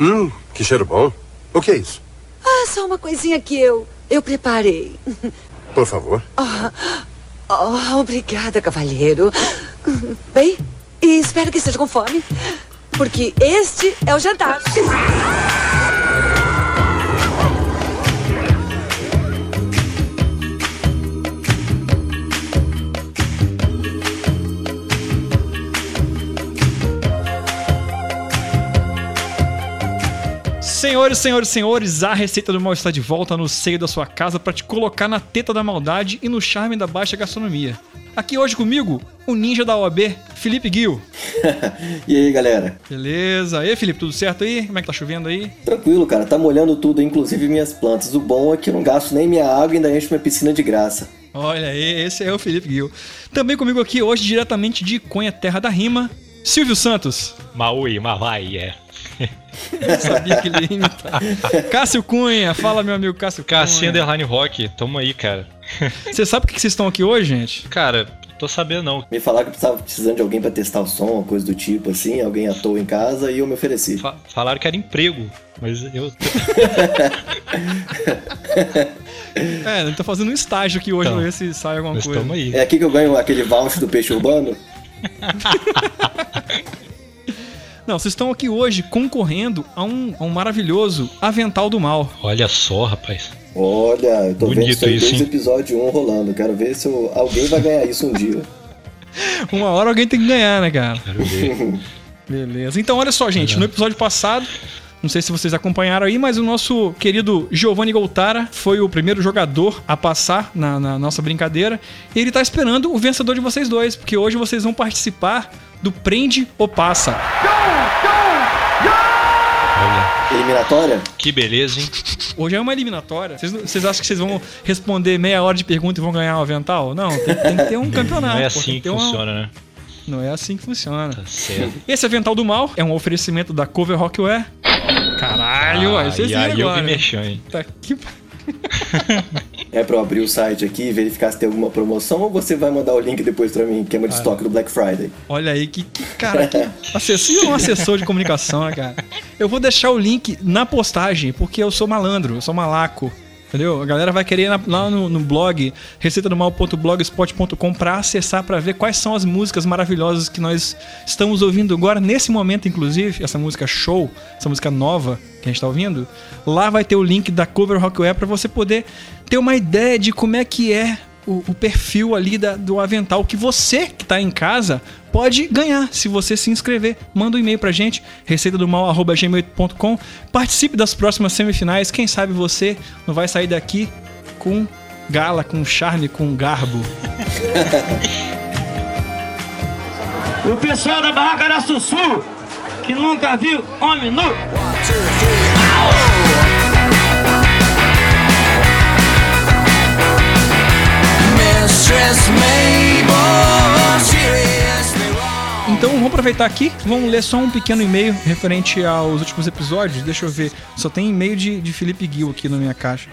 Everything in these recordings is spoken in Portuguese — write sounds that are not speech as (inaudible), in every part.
Hum, que cheiro bom. O que é isso? Ah, só uma coisinha que eu. eu preparei. (laughs) Por favor. Oh, obrigada, cavalheiro. Bem, e espero que esteja com fome. Porque este é o jantar. Senhores, senhores, senhores, a receita do mal está de volta no seio da sua casa para te colocar na teta da maldade e no charme da baixa gastronomia. Aqui hoje comigo, o ninja da OAB, Felipe Gil. (laughs) E aí, galera? Beleza? E aí, Felipe, tudo certo aí? Como é que tá chovendo aí? Tranquilo, cara. Tá molhando tudo, inclusive minhas plantas. O bom é que eu não gasto nem minha água e ainda encho minha piscina de graça. Olha aí, esse é o Felipe Gil. Também comigo aqui hoje, diretamente de Conha, terra da rima, Silvio Santos. Maui, Mawai, é. Eu sabia que ele ia imitar. Cássio Cunha, fala meu amigo Cássio Cunha. Cassinha Underline Rock, tamo aí, cara. Você sabe por que vocês estão aqui hoje, gente? Cara, tô sabendo não. Me falaram que precisava precisando de alguém pra testar o som, coisa do tipo, assim, alguém à toa em casa, e eu me ofereci. Fa- falaram que era emprego, mas eu. (laughs) É, ele tá fazendo um estágio aqui hoje Então, pra ver se sai alguma coisa. tamo aí. É aqui que eu ganho aquele voucher do peixe urbano? (laughs) Não, vocês estão aqui hoje concorrendo a um, a um maravilhoso Avental do Mal. Olha só, rapaz. Olha, eu tô vendo Bonito isso aí desde o episódio 1 rolando. Quero ver se eu- alguém vai ganhar isso um dia. (laughs) Uma hora alguém tem que ganhar, né, cara? Quero ver. (laughs) Beleza. Então, olha só, gente. No episódio passado, não sei se vocês acompanharam aí, mas o nosso querido Giovanni Goltara foi o primeiro jogador a passar na, na nossa brincadeira. E ele tá esperando o vencedor de vocês dois, porque hoje vocês vão participar do Prende ou Passa. Olha, Eliminatória? que beleza, hein? Hoje é uma eliminatória. Vocês, vocês acham que vocês vão responder meia hora de pergunta e vão ganhar o avental? Não, tem, tem que ter um campeonato. (laughs) Não é assim que ter uma- funciona, né? Não é assim que funciona. Tá certo. Esse Avental do Mal é um oferecimento da Cover Rockware. Caralho, aí vocês e viram aí eu me mexão, hein? Tá que... (laughs) É pra eu abrir o site aqui e verificar se tem alguma promoção ou você vai mandar o link depois pra mim, que é uma de estoque do Black Friday? Olha aí, que, que cara, que (laughs) assessor, um assessor de comunicação, né, cara? Eu vou deixar o link na postagem, porque eu sou malandro, eu sou malaco. Entendeu? A galera vai querer ir lá no, no blog receitadomal.blogspot.com pra acessar pra ver quais são as músicas maravilhosas que nós estamos ouvindo agora, nesse momento, inclusive, essa música show, essa música nova que a gente tá ouvindo. Lá vai ter o link da Cover Rockware pra você poder ter uma ideia de como é que é o, o perfil ali da- do avental que você que tá em casa pode ganhar se você se inscrever. Manda um e-mail pra gente, receitadomal.gmail.com. Participe das próximas semifinais. Quem sabe você não vai sair daqui com gala, com charme, com garbo. (laughs) O pessoal da barraca da Sussu, que nunca viu homem nu. Então vamos aproveitar aqui, vamos ler só um pequeno e-mail referente aos últimos episódios. Deixa eu ver, só tem e-mail de, de Felipe Gil aqui na minha caixa.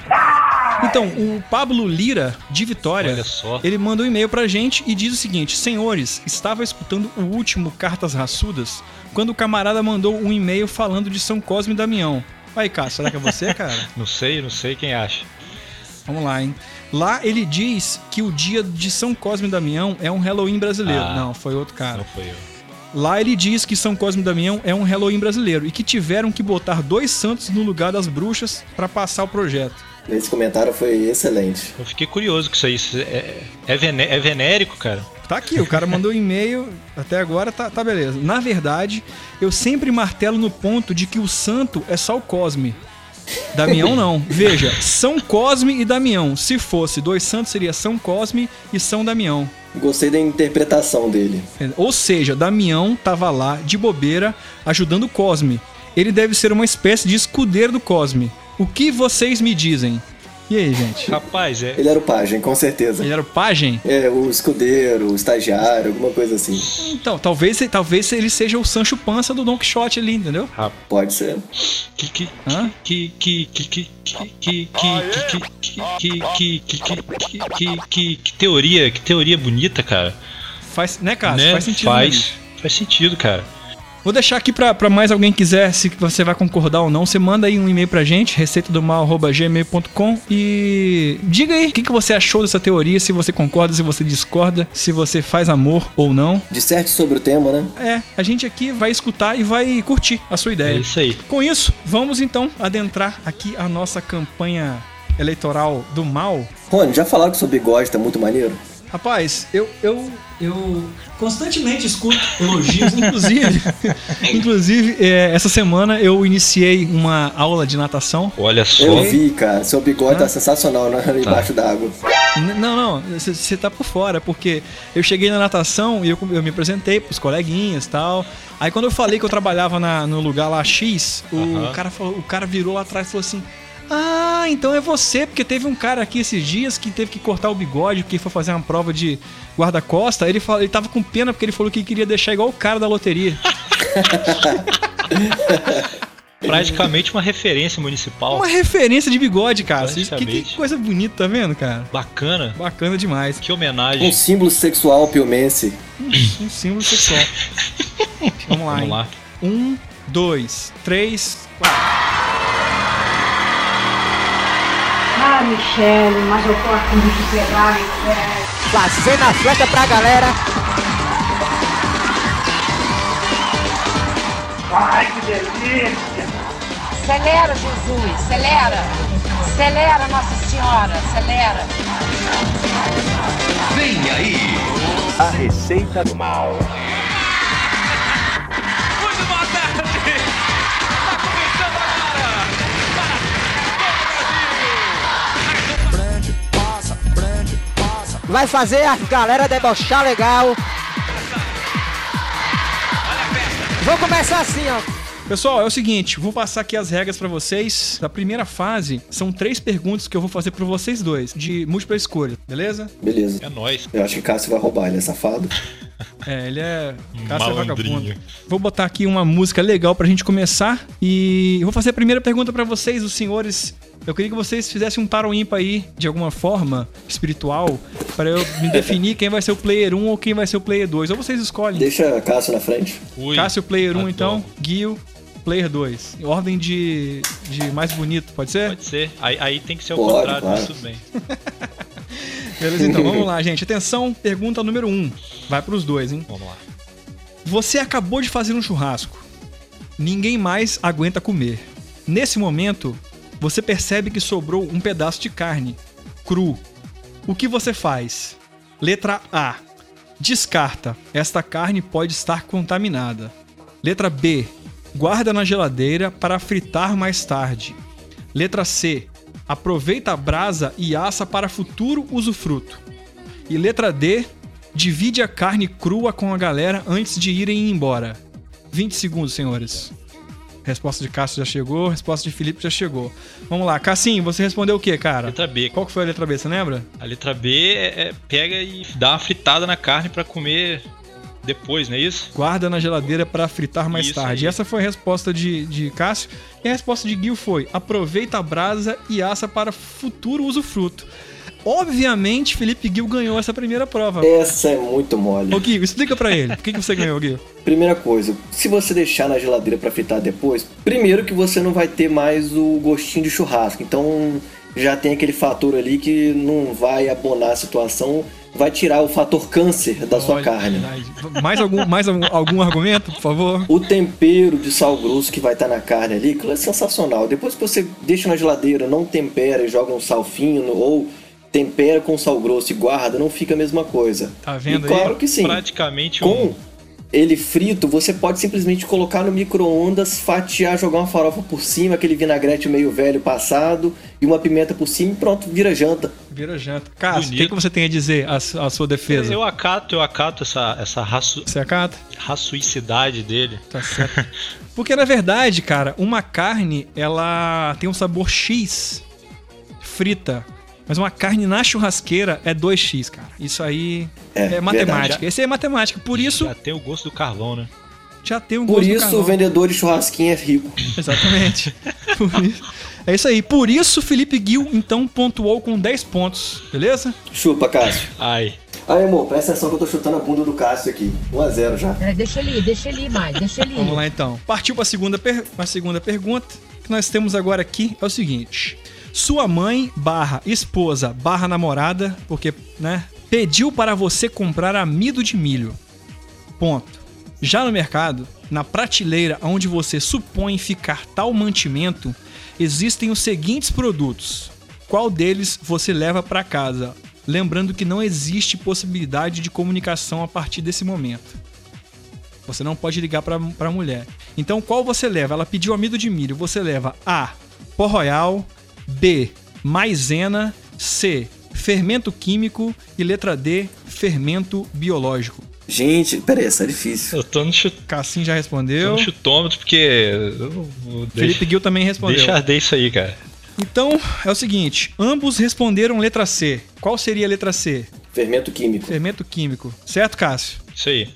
Então, o Pablo Lira, de Vitória, ele mandou um e-mail pra gente e diz o seguinte: Senhores, estava escutando o último Cartas Raçudas quando o camarada mandou um e-mail falando de São Cosme e Damião. Aí, Cássio, será que é você, cara? (laughs) Não sei, não sei quem acha. Vamos lá, hein? Lá ele diz que o dia de São Cosme e Damião é um Halloween brasileiro. Ah. Não, foi outro cara. Não foi eu. Lá ele diz que São Cosme e Damião é um Halloween brasileiro e que tiveram que botar dois santos no lugar das bruxas pra passar o projeto. Esse comentário foi excelente. Eu fiquei curioso com isso aí. Isso É, é, vené- é venérico, cara? Tá aqui, o cara mandou um e-mail, até agora tá, tá beleza. Na verdade, eu sempre martelo no ponto de que o santo é só o Cosme. Damião não. Veja, São Cosme e Damião. Se fosse dois santos, seria São Cosme e São Damião. Gostei da interpretação dele. Ou seja, Damião tava lá de bobeira ajudando o Cosme. Ele deve ser uma espécie de escudeiro do Cosme. O que vocês me dizem? E aí, gente? Rapaz, é. Ele era o pajem, com certeza. Ele era o pajem? É, o escudeiro, o estagiário, alguma coisa assim. Então, talvez, talvez ele seja o Sancho Pança do Don Quixote ali, entendeu? Pode ser. Que que Hã? que que que que que que que que que que que que que que teoria, que teoria bonita, cara. Faz, né, cara? Né? Faz sentido. Faz, né, faz sentido, cara. Vou deixar aqui pra, pra mais alguém quiser, se você vai concordar ou não, você manda aí um e-mail pra gente, receitadomal.gmail.com e diga aí o que, que você achou dessa teoria, se você concorda, se você discorda, se você faz amor ou não. Disserte sobre o tema, né? É, a gente aqui vai escutar e vai curtir a sua É ideia. isso aí. Com isso, vamos então adentrar aqui a nossa campanha eleitoral do mal. Rony, já falaram que seu bigode tá muito maneiro? Rapaz, eu, eu, eu constantemente escuto elogios, (laughs) inclusive, inclusive é, essa semana eu iniciei uma aula de natação. Olha só. Eu vi, cara. Seu bigode tá sensacional né? embaixo d'água. N- Não, não, você tá por fora, porque eu cheguei na natação e eu, eu me apresentei pros coleguinhas e tal. Aí quando eu falei que eu trabalhava na- no lugar lá X, o, Aham. cara falou, o cara virou lá atrás e falou assim: Ah, então é você, porque teve um cara aqui esses dias que teve que cortar o bigode porque foi fazer uma prova de guarda-costa. Ele, falou- ele tava com pena porque ele falou que queria deixar igual o cara da loteria. (laughs) Praticamente uma referência municipal. Uma referência de bigode, cara. Que, que coisa bonita, tá vendo, cara? Bacana. Bacana demais. Que Um homenagem. símbolo sexual piomense. Um símbolo sexual. (laughs) Vamos lá, Vamos hein? lá. Um, dois, três, quatro. Ah, Michele, mas eu tô aqui de pegar, Michele. Fazendo a flecha pra galera. Acelera, Jesus, acelera. Acelera, Nossa Senhora, acelera. A receita do mal. Vai fazer a galera debochar legal. Vou começar assim, ó. Pessoal, é o seguinte, vou passar aqui as regras pra vocês. A primeira fase são três perguntas que eu vou fazer pra vocês dois, de múltipla escolha, beleza? Beleza. É nóis. Eu acho que Cássio vai roubar, ele é safado. (laughs) É, ele é caça Malandrinho. vagabundo. Vou botar aqui uma música legal pra gente começar e eu vou fazer a primeira pergunta pra vocês, os senhores. Eu queria que vocês fizessem um par ou ímpar aí, de alguma forma espiritual, pra eu me definir quem vai ser o player 1 ou quem vai ser o player 2. Ou vocês escolhem. Deixa Cássio na frente. Ui, Cássio, player 1, adoro. então. Guio, player 2. Em ordem de, de mais bonito, pode ser? Pode ser. Aí, aí tem que ser o Pode, contrário, claro. mas tudo bem. (laughs) Beleza, então vamos (laughs) lá, gente. Atenção, pergunta número 1. Vai pros dois, hein? Vamos lá. Você acabou de fazer um churrasco. Ninguém mais aguenta comer. Nesse momento, você percebe que sobrou um pedaço de carne, cru. O que você faz? Letra A. Descarta. Esta carne pode estar contaminada. Letra B. Guarda na geladeira para fritar mais tarde. Letra C. Aproveita a brasa e assa para futuro usufruto. E letra D. Divide a carne crua com a galera antes de irem embora. 20 segundos, senhores. Resposta de Cássio já chegou, resposta de Felipe já chegou. Vamos lá, Cassim, você respondeu o quê, cara? Letra B. Qual que foi a letra B, você lembra? A letra B é, é pega e dá uma fritada na carne pra comer depois, não é isso? Guarda na geladeira para fritar mais Isso tarde. aí. Essa foi a resposta de, de Cássio. E a resposta de Gil foi: aproveita a brasa e assa para futuro usufruto. Obviamente, Felipe Gil ganhou essa primeira prova. Essa é muito mole. Ô Gil, explica pra ele. Por que, que você ganhou, Gil? (laughs) Primeira coisa, se você deixar na geladeira pra fritar depois, primeiro que você não vai ter mais o gostinho de churrasco. Então já tem aquele fator ali que não vai abonar a situação, vai tirar o fator câncer da sua Olha, carne. verdade. Mais algum, mais algum, algum argumento, por favor? O tempero de sal grosso que vai estar na carne ali, aquilo é sensacional. Depois que você deixa na geladeira, não tempera e joga um sal fino ou tempera com sal grosso e guarda, não fica a mesma coisa. Tá vendo e claro aí? que sim. Praticamente Com um. ele frito, você pode simplesmente colocar no micro-ondas, fatiar, jogar uma farofa por cima, aquele vinagrete meio velho passado e uma pimenta por cima e pronto, vira janta. Vira janta. Cássio, o que, que você tem a dizer à sua defesa? Eu acato, eu acato essa, essa raço, Você acata? raçuicidade dele. Tá certo. (laughs) Porque na verdade, cara, uma carne, ela tem um sabor X frita. Mas uma carne na churrasqueira é 2x, cara. Isso aí é, É, matemática. Esse é matemática. Por isso, Já tem o gosto do carvão, né? já tem um Por gosto do isso carvão. o vendedor de churrasquinho é rico. (laughs) Exatamente. Por isso- É isso aí. Por isso, Felipe Gil, então, pontuou com 10 pontos. Beleza? Chupa, Cássio. Ai. Aí, amor, presta atenção que eu tô chutando a bunda do Cássio aqui. 1x0 já. É, deixa ele ir, deixa ele ir mais, deixa ele ir. Vamos lá então. Partiu para a segunda, per... pra segunda pergunta. que nós temos agora aqui é o seguinte: Sua mãe barra esposa barra namorada, porque, né? Pediu para você comprar amido de milho. Ponto. Já no mercado, na prateleira onde você supõe ficar tal mantimento, existem os seguintes produtos. Qual deles você leva para casa? Lembrando que não existe possibilidade de comunicação a partir desse momento. Você não pode ligar para a mulher. Então, qual você leva? Ela pediu amido de milho. Você leva A. Pó royal. B. Maisena. C. Fermento químico. E letra D. Fermento biológico. Gente, peraí, essa é difícil. Eu tô no, chut... Cassim já tô respondeu. no chutômetro porque. Felipe Deixa, Gil também respondeu. deixa arder isso aí, cara. Então, é o seguinte. Ambos responderam letra C. Qual seria a letra C? Fermento químico. Fermento químico. Certo, Cássio? Isso aí.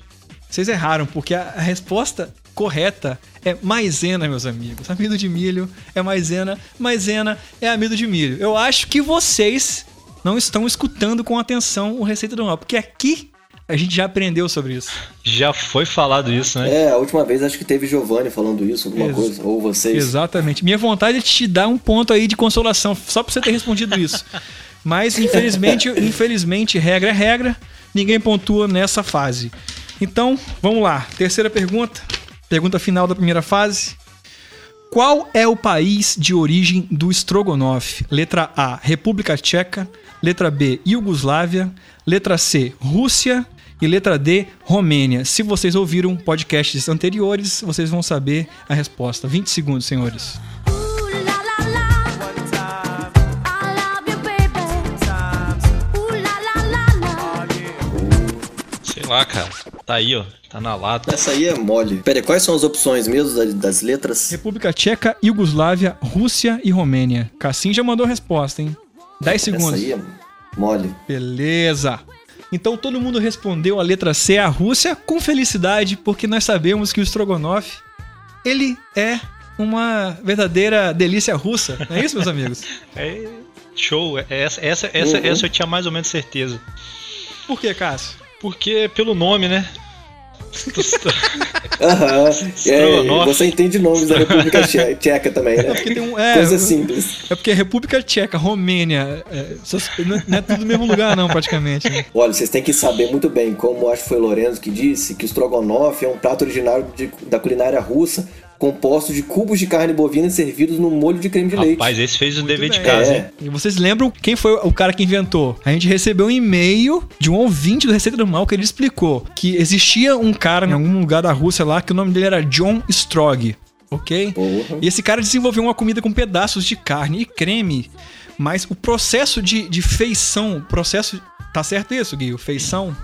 Vocês erraram, porque a resposta correta é maisena, meus amigos. Amido de milho é maisena, maisena é amido de milho. Eu acho que vocês não estão escutando com atenção o Receita do Mal, porque aqui a gente já aprendeu sobre isso. Já foi falado isso, né? É, a última vez acho que teve Giovanni falando isso, alguma Ex- coisa. Ou vocês. Exatamente. Minha vontade é te dar um ponto aí de consolação, só pra você ter respondido isso. Mas, infelizmente, (laughs) infelizmente, regra é regra. Ninguém pontua nessa fase. Então, vamos lá. Terceira pergunta. Pergunta final da primeira fase. Qual é o país de origem do estrogonofe? Letra A, República Tcheca. Letra B, Iugoslávia. Letra C, Rússia. E letra D, Romênia. Se vocês ouviram podcasts anteriores, vocês vão saber a resposta. 20 segundos, senhores. Sei lá, cara. Tá aí, ó. Tá na lata. Essa aí é mole. Peraí, quais são as opções mesmo da- das letras? República Tcheca, Iugoslávia, Rússia e Romênia. Cassim já mandou a resposta, hein? 10 Essa segundos. aí é mole. Beleza. Então todo mundo respondeu a letra C, a Rússia, com felicidade, porque nós sabemos que o Strogonoff, ele é uma verdadeira delícia russa. Não é isso, meus amigos? (laughs) É show. É Essa, essa, essa, Uhum. essa eu tinha mais ou menos certeza. Por que, Cássio? Porque pelo nome, né? (laughs) Aham. É, Estrogonofe. você entende nomes da República Tche- Tcheca também, né? Porque tem um, é, Coisa simples. é porque República Tcheca, Romênia, é, não é- não é tudo no mesmo lugar não, praticamente. né? Olha, vocês têm que saber muito bem, como acho que foi Lorenzo que disse, que o Strogonoff é um prato originário de- da culinária russa, composto de cubos de carne bovina servidos no molho de creme de leite. Rapaz, esse fez o dever de casa, É. E vocês lembram quem foi o cara que inventou? A gente recebeu um e-mail de um ouvinte do Receita do Mal que ele explicou que existia um cara em algum lugar da Rússia lá que o nome dele era John Strog, ok? Porra. E esse cara desenvolveu uma comida com pedaços de carne e creme, mas o processo de, de feição, o processo... Tá certo isso, Gui? O Feição?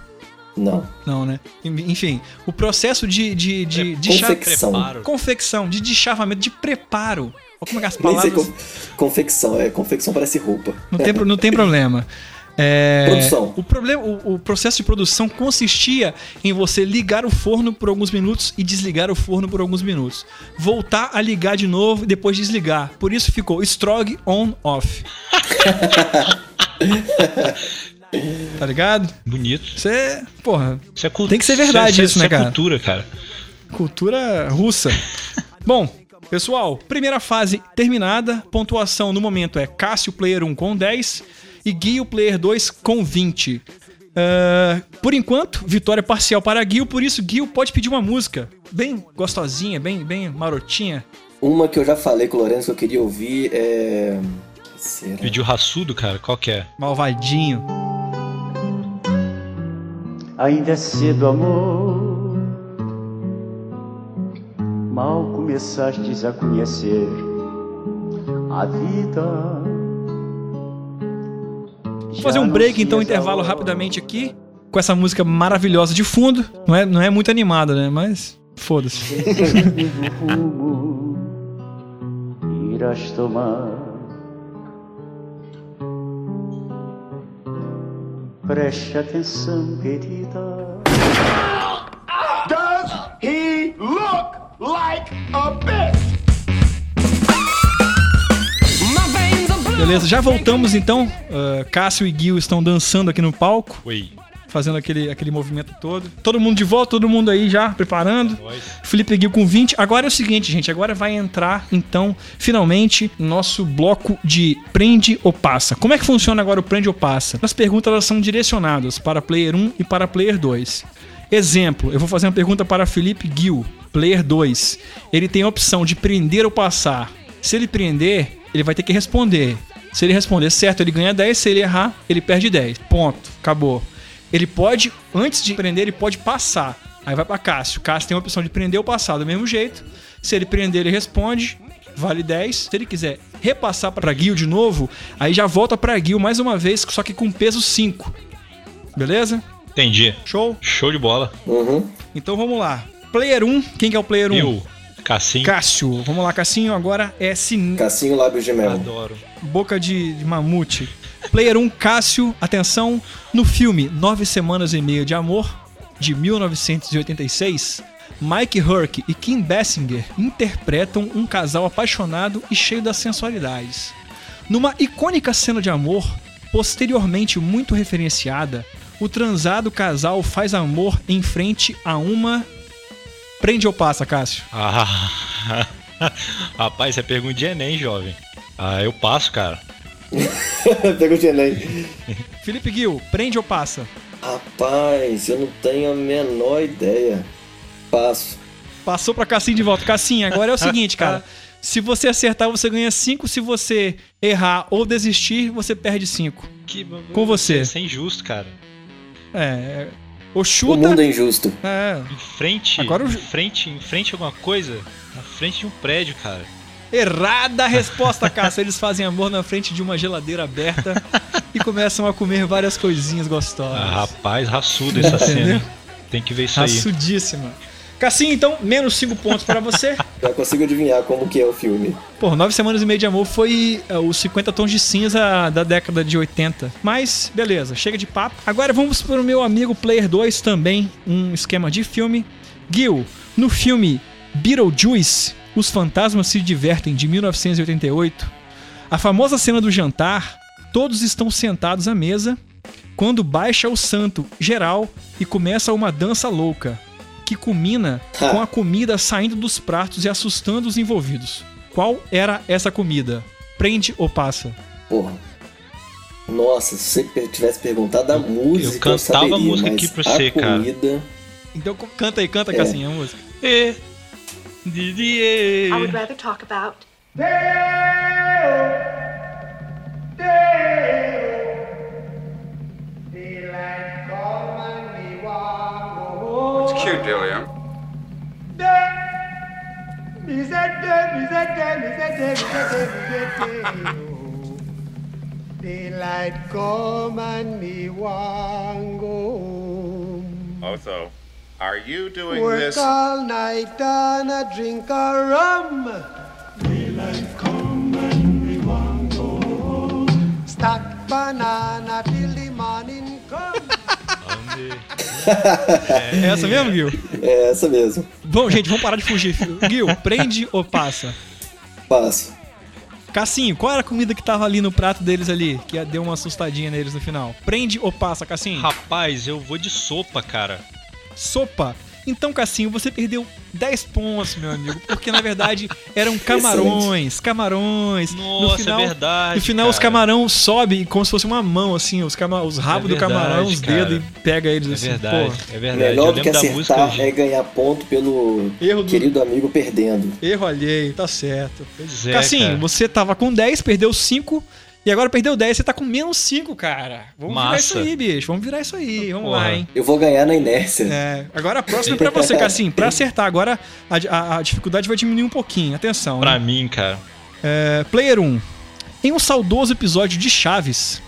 Não. Não, né? Enfim, o processo de... de, de, de cha- Confecção. Preparo. confecção, de, de chavamento, de preparo. Olha como é que as (laughs) Nem sei palavras... con- confecção, é confecção parece roupa. Não tem, não tem (laughs) problema. É, Produção. O, problema, o, o processo de produção consistia em você ligar o forno por alguns minutos e desligar o forno por alguns minutos. Voltar a ligar de novo e depois desligar. Por isso ficou strog on off. (laughs) tá ligado? Bonito. Isso é. Porra, Isso é cultura. Tem que ser verdade isso, né, é cara? cultura, cara. cultura russa. (laughs) Bom, pessoal, primeira fase terminada. Pontuação no momento é Cássio Player 1 com 10 e Gui o Player 2 com 20. Ah, por enquanto, vitória parcial para Gil, por isso Gil pode pedir uma música bem gostosinha, bem, bem marotinha. Uma que eu já falei com o Lorenzo que eu queria ouvir é. Será? Vídeo raçudo, cara, qual que é? Malvadinho. Ainda é cedo, amor. Mal começastes a conhecer a vida. Vou fazer um break, então, intervalo rapidamente aqui, com essa música maravilhosa de fundo. Não é, não é muito animada, né? Mas foda-se. irás tomar. Preste atenção, querida. Does he look like a bitch? Beleza, já voltamos então. Ah, Cássio e Gil estão dançando aqui no palco. Oi. Fazendo aquele, aquele movimento todo. Todo mundo de volta, todo mundo aí já preparando. Felipe Gil com 20. Agora é o seguinte, gente. Agora vai entrar, então, finalmente, nosso bloco de prende ou passa. Como é que funciona agora o prende ou passa? As perguntas elas são direcionadas para player 1 e para player 2. Exemplo, eu vou fazer uma pergunta para Felipe Gil, player 2. Ele tem a opção de prender ou passar. Se ele prender, ele vai ter que responder. Se ele responder certo, ele ganha 10. Se ele errar, ele perde 10. Ponto. Acabou. Ele pode, antes de prender, ele pode passar. Aí vai para Cássio. Cássio tem a opção de prender ou passar do mesmo jeito. Se ele prender, ele responde. Vale 10. Se ele quiser repassar para Gil de novo, aí já volta para Gil mais uma vez, só que com peso 5. Beleza? Entendi. Show? Show de bola. Uhum. Então vamos lá. Player 1, quem que é o player 1? Eu, Cassim. Cássio. Vamos lá, Cassinho. Agora é sin... Cassinho lábio gemelo. Adoro. boca de, de mamute. Player 1, Cássio. Atenção. No filme Nove Semanas e Meia de Amor, de 1986, Mike Hurk e Kim Basinger interpretam um casal apaixonado e cheio das sensualidades. Numa icônica cena de amor, posteriormente muito referenciada, o transado casal faz amor em frente a uma. Prende ou passa, Cássio? Ah, (laughs) rapaz, você pergunta de Enem, jovem. Ah, eu passo, cara. Pega o Enem. Felipe Gil, prende ou passa? Rapaz, eu não tenho a menor ideia. Passo. Passou pra Cassim de volta. Cassim, agora é o seguinte, (laughs) cara. Se você acertar, você ganha 5. Se você errar ou desistir, você perde 5. Que, Com você. Isso é injusto, cara. É. O O chuta. mundo é injusto. É. Em frente, Agora o em frente, em frente a alguma coisa, na frente de um prédio, cara. Errada a resposta, Cássio. Eles fazem amor na frente de uma geladeira aberta e começam a comer várias coisinhas gostosas. Ah, rapaz, raçuda essa cena. Tem que ver isso aí. Raçudíssima. Cassim, então, menos 5 pontos pra você. Já consigo adivinhar como que é o filme. Pô, Nove Semanas e Meia de Amor foi é, os 50 Tons de Cinza da década de 80. Mas, beleza, chega de papo. Agora vamos para o meu amigo Player 2 também, um esquema de filme. Gil, no filme Beetlejuice, Os Fantasmas se Divertem, de 1988, a famosa cena do jantar, todos estão sentados à mesa, quando baixa o santo geral e começa uma dança louca, que culmina com a comida saindo dos pratos e assustando os envolvidos. Qual era essa comida? Prende ou passa? Porra. Nossa, se você tivesse perguntado a música. cantava saberia, a música aqui pra você, a cara. comida... Então canta aí, canta, É. Cassinha, a música. E, Didier. I would rather talk about It's cute, Delia. Daylight come and me want go home. Otho, are you doing Work this? all night and a drink a rum. Daylight come and me want go home. Stack banana till the morning come. (laughs) É essa mesmo, Gil? É essa mesmo. Bom, gente, vamos parar de fugir. Gil, prende ou passa? Passo. Cassinho, qual era a comida que tava ali no prato deles ali? Que deu uma assustadinha neles no final. Prende ou passa, Cassinho? Rapaz, eu vou de sopa, cara. Sopa. Então, Cassinho, você perdeu 10 pontos, meu amigo, porque na verdade eram (laughs) camarões, camarões. no Nossa, final, é verdade. No final, os cara. camarão sobe como se fosse uma mão, assim, os, cama os rabos É do camarão, verdade, os dedos cara. e pega eles É assim. verdade, porra. é verdade. Melhor do que da música. acertar é ganhar ponto pelo Erro do- querido amigo perdendo. Erro alheio, tá certo. Pois é, Cassinho, cara. você tava com 10, perdeu 5. E agora perdeu 10, você tá com menos 5, cara. Vamos virar Massa. isso aí, bicho. Vamos virar isso aí. Vamos Porra. lá, hein? Eu vou ganhar na inércia. É, agora a próxima é pra você, Cassim. Pra acertar agora, a, a- a dificuldade vai diminuir um pouquinho. Atenção, Pra né? mim, cara. É, player 1. Em um saudoso episódio de Chaves,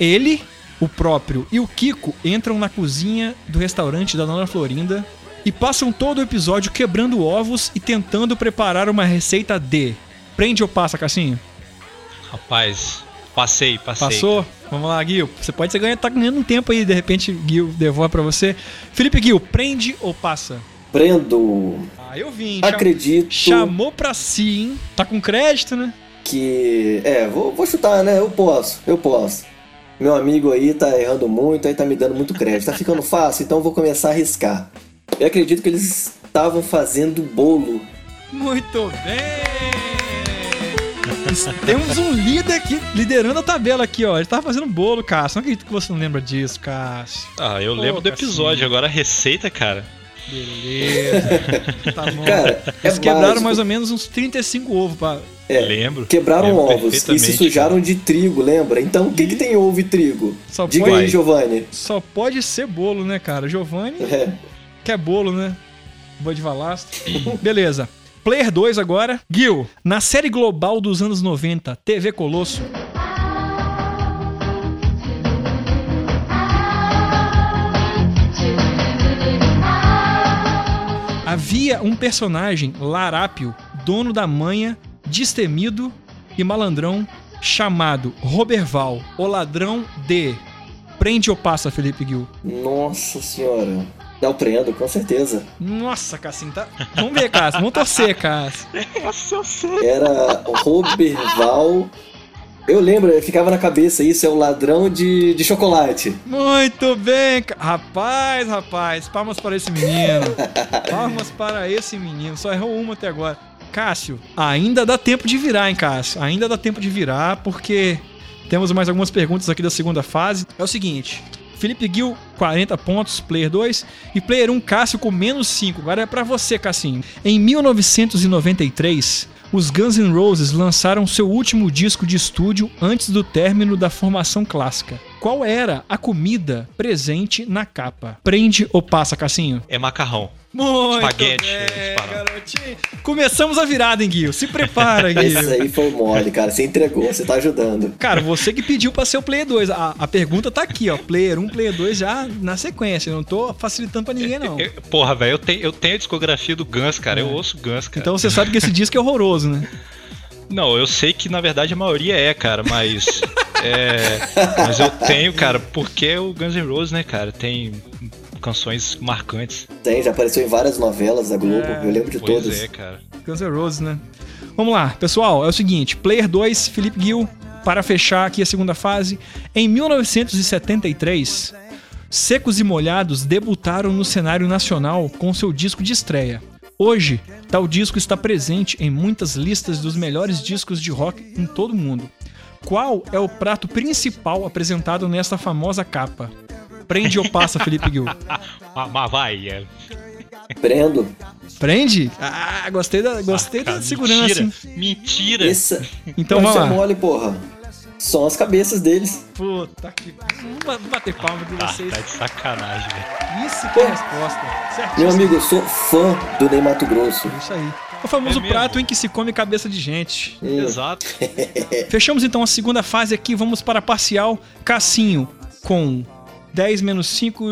ele, o próprio e o Kiko entram na cozinha do restaurante da Dona Florinda e passam todo o episódio quebrando ovos e tentando preparar uma receita de. Prende ou passa, Cassinho? Rapaz, passei, passei. Passou? Vamos lá, Gil. Você pode ser ganhar, tá ganhando um tempo aí, de repente Gil devolve pra você. Felipe Gil, prende ou passa? Prendo. Ah, eu vim. Acredito Chamou pra si, hein? Tá com crédito, né? que. É, vou, vou chutar, né? Eu posso, eu posso. Meu amigo aí tá errando muito, aí tá me dando muito crédito. Tá ficando fácil, então eu vou começar a arriscar. Eu acredito que eles estavam fazendo bolo. Muito bem! (laughs) Temos um líder aqui, liderando a tabela aqui, ó. Ele tava fazendo bolo, Cássio. Não acredito que você não lembra disso, Cássio. Ah, eu Pô, lembro do Cassinho. episódio, agora a receita, cara. Beleza. (laughs) Tá bom. Cara, é Eles quebraram básico. mais ou menos uns 35 ovos pra. É, Lembro. Quebraram Lembro ovos e se sujaram de trigo, lembra? Então o que, que tem ovo e trigo? Só Diga pode- aí, Giovanni. Só pode ser bolo, né, cara? Giovanni É. quer bolo, né? Boi de valastro. Beleza. Player 2 agora. Gil, na série global dos anos 90, TV Colosso, havia um personagem, Larápio, dono da manha, destemido e malandrão, chamado Roberval, o ladrão de... Prende ou passa, Felipe Gil? Nossa senhora. Dá o prendo, com certeza. Nossa, Cassim, tá... Vamos ver, Cássio. Vamos torcer, Cássio. Era Roberval. Eu lembro, ficava na cabeça isso, é o ladrão de, de chocolate. Muito bem, rapaz, rapaz. Palmas para esse menino. (laughs) Palmas para esse menino. Só errou uma até agora. Cássio, ainda dá tempo de virar, hein, Cássio? Ainda dá tempo de virar, porque temos mais algumas perguntas aqui da segunda fase. É o seguinte. Felipe Gil, 40 pontos, player 2. E player 1, Cássio, com menos 5. Agora é pra você, Cassinho. Em 1993, os Guns N' Roses lançaram seu último disco de estúdio antes do término da formação clássica. Qual era a comida presente na capa? Prende ou passa, Cassinho? É macarrão. Muito Espaguete, bem, garotinho. Começamos a virada, hein, Gil? Se prepara, (laughs) Gil. Esse aí foi mole, cara. Você entregou, você tá ajudando. Cara, você que pediu pra ser o Player 2. A, a pergunta tá aqui, ó. Player 1, Player 2 já na sequência. Eu não tô facilitando pra ninguém, não. Eu- porra, velho, eu tenho, eu tenho a discografia do Guns, cara. Eu ouço Guns, cara. Então você sabe que esse disco é horroroso, né? (laughs) Não, eu sei que na verdade a maioria é, cara, mas. (laughs) é, mas eu tenho, cara, porque é o Guns N' Roses, né, cara? Tem canções marcantes. Tem, já apareceu em várias novelas da Globo, eu lembro de Pois todas. é, cara. Guns N' Roses, né? Vamos lá, pessoal. É o seguinte: Player 2, Felipe Gil, para fechar aqui a segunda fase. Em 1973, Secos e Molhados debutaram no cenário nacional com seu disco de estreia. Hoje, tal disco está presente em muitas listas dos melhores discos de rock em todo o mundo. Qual é o prato principal apresentado nesta famosa capa? Prende ou passa, Felipe Gil? Ah, mas vai, é. Prendo. Prende? Ah, gostei da, gostei da segurança. Mentira! Mentira! Essa... Então vamos isso é lá. mole, porra. São as cabeças deles. Puta que. Vamos bater palma de Ah, vocês. tá de sacanagem, velho. Isso que é a resposta. Certíssimo. Meu amigo, eu sou fã do Ney Mato Grosso. É Isso aí. O famoso É prato em que se come cabeça de gente. Exato. (laughs) Fechamos então a segunda fase aqui. Vamos para a parcial. Cassinho com 10 menos 5,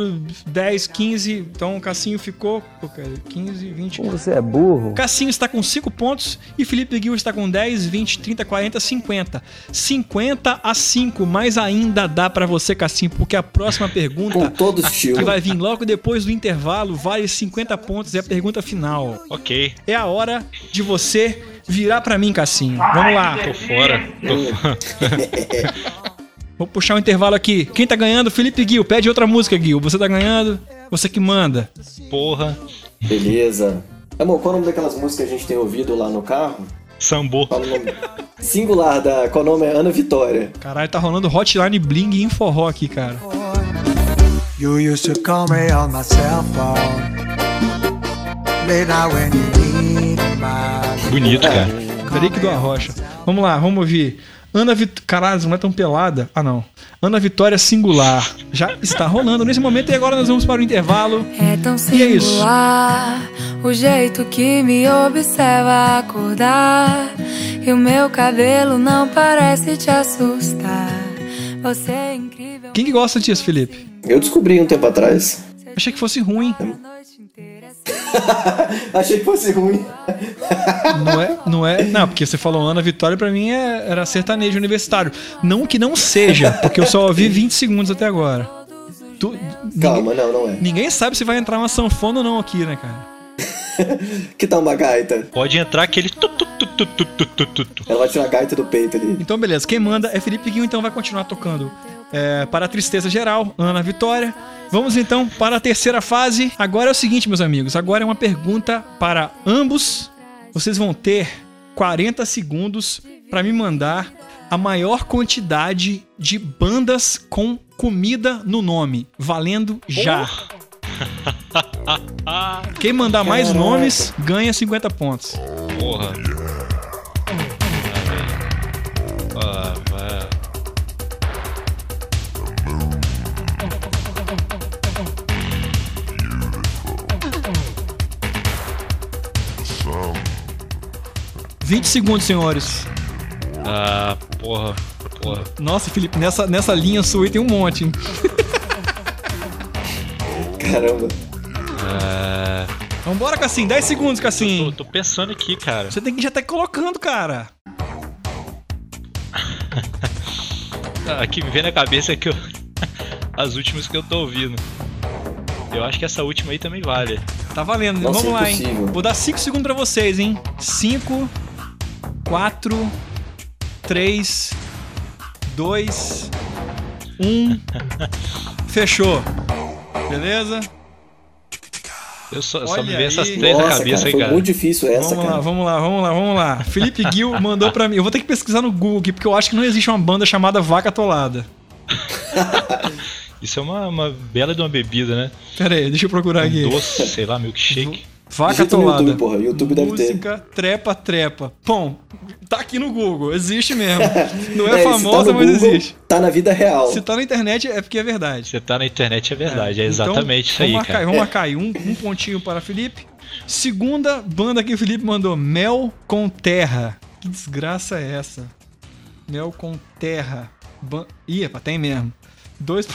10, 15. Então o Cassinho ficou. pô, cara, 15, 20. Você é burro. Cassinho está com 5 pontos e Felipe Gil está com 10, 20, 30, 40, 50. 50 a 5, mas ainda dá pra você, Cassinho, porque a próxima pergunta, Com todo a- estilo. que vai vir logo depois do intervalo, vale 50 pontos e a pergunta final. Ok, É a hora de você virar pra mim, Cassinho. Vamos lá. tô fora. Tô... (laughs) (laughs) (laughs) Vou puxar o intervalo aqui. Quem tá ganhando? Felipe Gil. Pede outra música, Gil. Você tá ganhando? Você que manda. Porra. Beleza. Amor, qual é o nome daquelas músicas que a gente tem ouvido lá no carro? Sambô. Qual é o nome? Singular da. Qual é o nome? É Ana Vitória. Caralho, tá rolando Hotline Bling e Inforró aqui, cara. You used to call me on my cell phone. Late when you need my Bonito, cara. Drake do Arrocha. Vamos lá, vamos ouvir. Ana Vitória. Caralho, não é tão pelada? Ah, não. Ana Vitória Singular. Já está rolando nesse momento e agora nós vamos para o intervalo. É tão E é isso. singular o jeito que me observa acordar. E o meu cabelo não parece te assustar. Você é incrível. Quem que gosta disso, Felipe? Eu descobri um tempo atrás. Achei que fosse ruim. (laughs) Achei que fosse ruim. não é, não é. Não, porque você falou Ana Vitória, para mim é, era sertanejo universitário. Não que não seja, porque eu só ouvi 20 segundos até agora. Tu, Calma, ninguém, não, não é. Ninguém sabe se vai entrar uma sanfona ou não aqui, né, cara? (laughs) que tal uma gaita? Pode entrar aquele. Tu, tu, tu, tu, tu, tu, tu, tu. Ela vai tirar a gaita do peito ali. Então, beleza. Quem manda é Felipe Guinho, então vai continuar tocando é, para a tristeza geral, Ana Vitória. Vamos então para a terceira fase. Agora é o seguinte, meus amigos. Agora é uma pergunta para ambos. Vocês vão ter 40 segundos para me mandar a maior quantidade de bandas com comida no nome, valendo já. (laughs) Quem mandar mais nomes ganha 50 pontos. Porra. 20 segundos, senhores. Ah, porra. Porra. Nossa, Felipe, nessa, nessa linha sua aí tem um monte, hein? (laughs) Caramba. Ah, Vambora, Cassim. 10 segundos, Cassim. tô, tô pensando aqui, cara. Você tem que já estar colocando, cara. (laughs) Ah, Aqui me vem na cabeça que eu. (laughs) As últimas que eu tô ouvindo. Eu acho que essa última aí também vale. Tá valendo. Nossa, Vamos lá, hein? Vou dar 5 segundos pra vocês, hein? 5, 4, 3, 2, 1. Fechou. Beleza? Eu só, só me vem essas três na Nossa, cabeça cara, aí, foi cara. muito difícil essa, vamos cara. lá, vamos lá, vamos lá, vamos lá. Felipe Gil (laughs) mandou pra mim. Eu vou ter que pesquisar no Google aqui, porque eu acho que não existe uma banda chamada Vaca Atolada. (laughs) Isso é uma, uma bela de uma bebida, né? Pera aí, deixa eu procurar aqui. Um doce, sei lá, milkshake. Vaca Atolada. YouTube, porra. YouTube deve ter. Música trepa trepa. Bom, tá aqui no Google, existe mesmo. (laughs) Não é, É, se tá famosa, no mas Google, existe. Tá na vida real. Se tá na internet é porque é verdade. Você tá na internet, é verdade. É, Então, exatamente isso vamos aí, marcar, cara. Vamos marcar aí. Um, um pontinho para Felipe. Segunda banda que o Felipe mandou: Mel com Terra. Que desgraça é essa? Mel com Terra. Ban... Ih, epa, tem mesmo. Dois,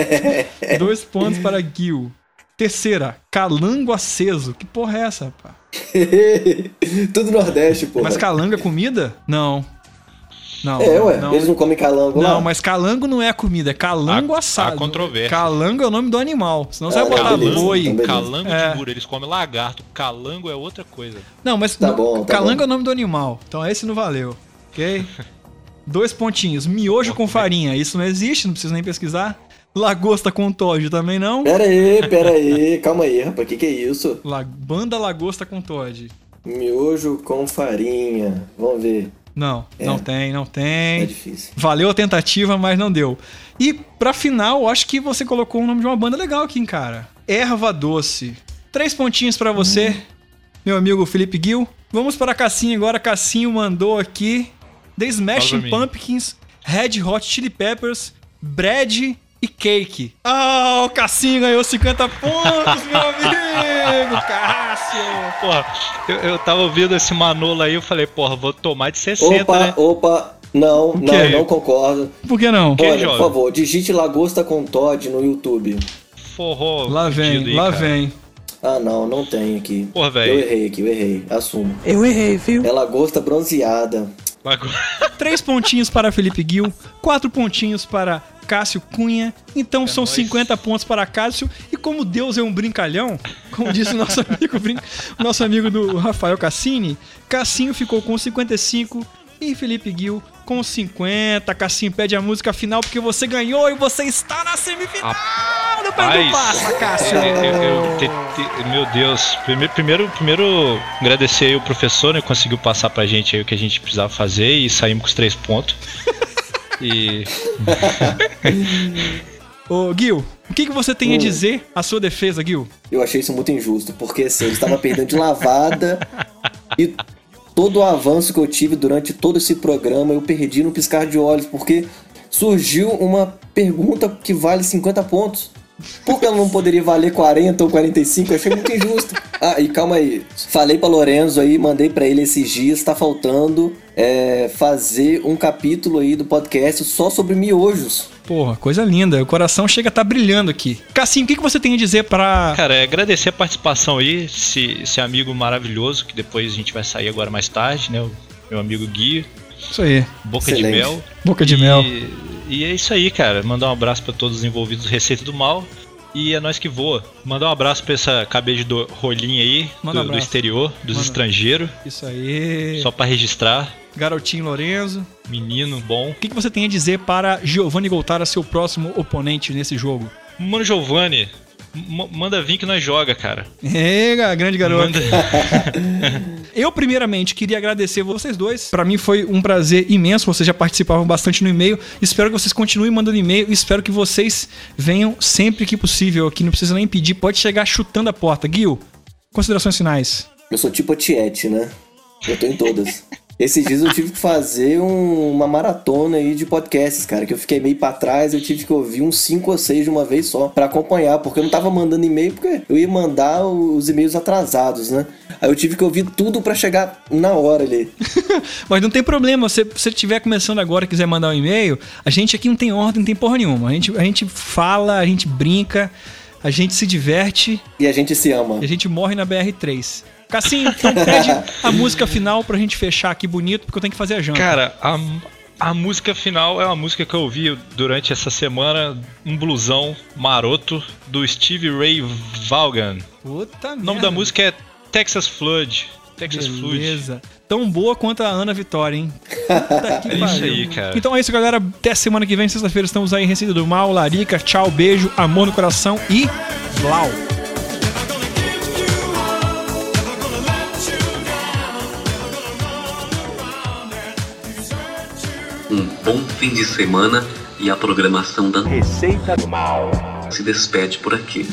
(laughs) (laughs) Dois pontos para Gil. Terceira, Calango Aceso. Que porra é essa, rapaz? (laughs) Tudo Nordeste, porra. Mas calango é comida? Não. Não. É, ué. não. Eles não comem calango lá. Não, mas calango não é comida, é calango Há- assado. há controvérsia. Calango é o nome do animal. Senão você Ah, vai botar não, beleza, boi. então. Calango É. de muro, eles comem lagarto. Calango é outra coisa. Não, mas Tá no- bom, tá calango bom. é o nome do animal. Então esse não valeu. Ok? (laughs) Dois pontinhos. Miojo com farinha. Isso não existe, não precisa nem pesquisar. Lagosta com Todd também não. Pera aí, pera aí. Calma aí, rapaz. Que que é isso? La- Banda Lagosta com Todd. Miojo com farinha. Vamos ver. Não, É. não tem, não É tem. difícil. Valeu a tentativa, mas não deu. E pra final, acho que você colocou o nome de uma banda legal aqui, hein, cara. Erva Doce. Três pontinhos pra você, Hum. meu amigo Felipe Gil. Vamos para Cassinho agora. Cassinho mandou aqui The Smashing. Pumpkins, Red Hot Chili Peppers, Bread e Cake. Ah, o Cassinho ganhou 50 pontos, meu amigo! (laughs) Cássio! Porra, eu, eu tava ouvindo esse Manolo aí, eu falei, porra, vou tomar de 60, Opa, né? opa. Não, não, não concordo. Por que não? Olha, jovem? por favor, digite Lagosta com Todd no YouTube. Forró. Lá vem, aí, lá cara. vem. Ah, não, não tem aqui. Porra, Eu velho. errei aqui, eu errei. Assumo. Eu errei, viu? É lagosta bronzeada. (laughs) Três pontinhos para Felipe Gil, quatro pontinhos para Cássio Cunha. Então são nóis. 50 pontos para Cássio. E como Deus é um brincalhão, como disse o nosso (laughs) amigo, nosso amigo do Rafael Cassini, Cassinho ficou com 55 e Felipe Gil com 50. Cassinho pede a música final porque você ganhou e você está na semifinal do Pai do Passa, Cássio. eu- eu- eu te- te- meu Deus. Primeiro, primeiro, primeiro agradecer aí o professor, né? que Conseguiu passar pra gente aí o que a gente precisava fazer e saímos com os três pontos. E. (laughs) Ô, Gil, o que, que você tem a dizer à sua defesa, Gil? Eu achei isso muito injusto, porque assim, eu estava perdendo de lavada (laughs) e todo o avanço que eu tive durante todo esse programa eu perdi no piscar de olhos, porque surgiu uma pergunta que vale 50 pontos. Por que ela não poderia valer 40 ou 45? Eu achei muito injusto. (laughs) Ah, e calma aí. Falei pra Lorenzo aí, mandei pra ele esses dias, tá faltando é, fazer um capítulo aí do podcast só sobre miojos. Porra, coisa linda. O coração chega a estar brilhando aqui. Cassinho, o que, que você tem a dizer pra. Cara, é agradecer a participação aí, esse, esse amigo maravilhoso, que depois a gente vai sair agora mais tarde, né? O meu amigo Gui, Isso aí. Boca Excelente. de Mel. Boca de E- mel. E é isso aí, cara. Mandar um abraço pra todos os envolvidos do Receita do Mal. E é nós que voa. Mandar um abraço pra essa cabeça de rolinha aí, Manda um do, do exterior, dos Manda. estrangeiros. Isso aí. Só pra registrar. Garotinho Lorenzo. Menino bom. O que, que você tem a dizer para Giovanni Goltara, seu próximo oponente nesse jogo? Mano Giovanni, manda vir que nós joga, cara. Ega, grande garoto. Manda- (laughs) Eu, primeiramente, queria agradecer vocês dois. Pra mim foi um prazer imenso. Vocês já participavam bastante no e-mail. Espero que vocês continuem mandando e-mail. Espero que vocês venham sempre que possível aqui. Não precisa nem pedir. Pode chegar chutando a porta. Gil, considerações finais. Eu sou tipo a Tiete, né? Eu tô em todas. (laughs) Esses dias eu tive que fazer um- uma maratona aí de podcasts, cara, que eu fiquei meio pra trás, eu tive que ouvir uns 5 ou 6 de uma vez só pra acompanhar, porque eu não tava mandando e-mail, porque eu ia mandar os e-mails atrasados, né? Aí eu tive que ouvir tudo pra chegar na hora ali. (laughs) Mas não tem problema, se você estiver começando agora e quiser mandar um e-mail, a gente aqui não tem ordem, não tem porra nenhuma. A gente, a gente fala, a gente brinca, a gente se diverte. E a gente se ama. E a gente morre na BR3. Cassim, então pede a música final pra gente fechar aqui bonito, porque eu tenho que fazer a janta. Cara, a, a música final é uma música que eu ouvi durante essa semana, um blusão maroto do Steve Ray Vaughan. Puta O nome merda. da música é Texas Flood. Texas Flood. Beleza. Tão boa quanto a Ana Vitória, hein? Puta que (laughs) É isso pariu. aí, cara. Então é isso, galera. Até semana que vem, sexta-feira, estamos aí em Receita do Mal, Larica. Tchau, beijo, amor no coração e Vlau. Um bom fim de semana e a programação da Receita do Mal se despede por aqui.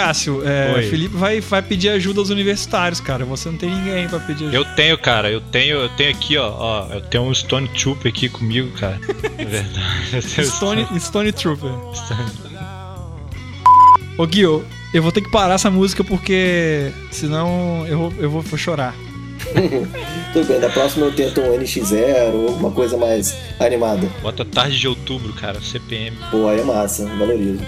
Cássio, é. Felipe vai, vai pedir ajuda aos universitários, cara. Você não tem ninguém pra pedir ajuda. Eu tenho, cara, eu tenho, eu tenho aqui, ó, ó, eu tenho um Stone Trooper aqui comigo, cara. (laughs) É verdade. Stone, (laughs) Stone Trooper. Ô Gil, eu vou ter que parar essa música porque senão eu vou, eu vou, vou chorar. (laughs) Tudo bem, da próxima eu tento um NX0 ou alguma coisa mais animada. Bota tarde de outubro, cara, CPM. Pô, aí é massa, valorizo.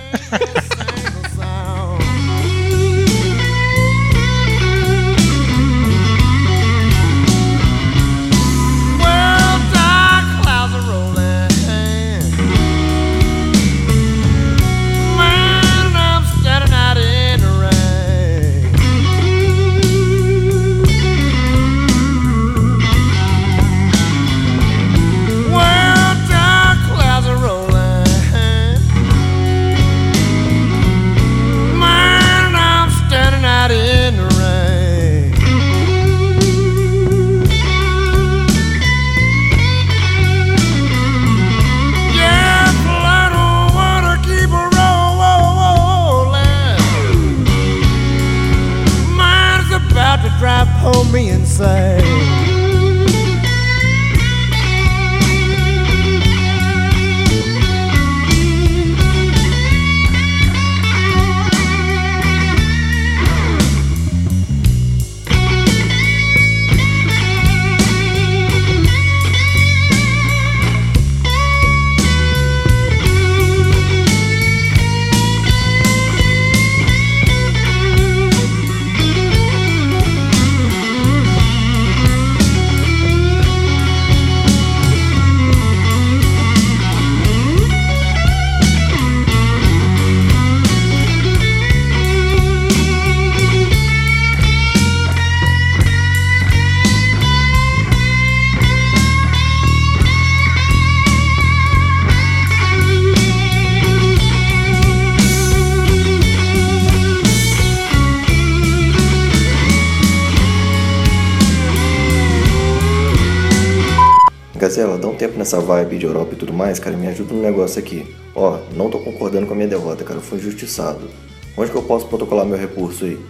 Gazela, dá um tempo nessa vibe de Europa e tudo mais, cara, me ajuda no negócio aqui. Ó, não tô concordando com a minha derrota, cara, eu fui injustiçado. Onde que eu posso protocolar meu recurso aí?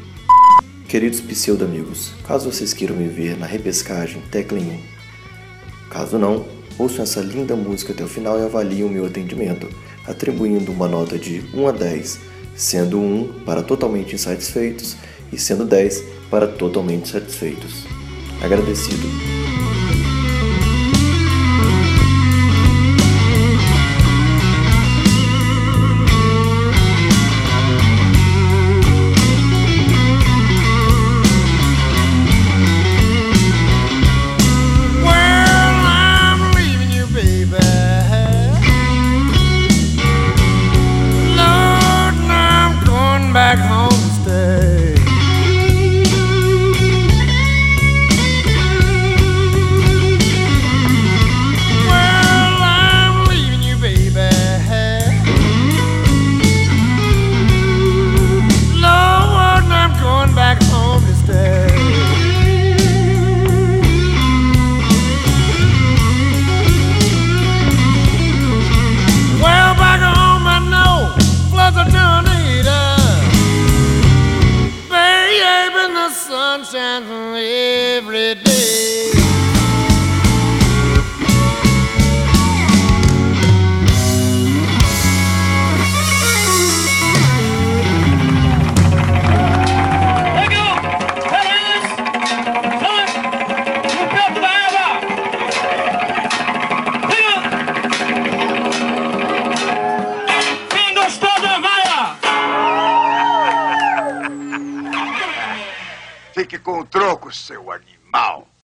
Queridos pseudo-amigos, caso vocês queiram me ver na repescagem, teclem 1. Caso não, ouçam essa linda música até o final e avaliem o meu atendimento, atribuindo uma nota de 1 a 10, sendo 1 para totalmente insatisfeitos e sendo 10 para totalmente satisfeitos. Agradecido.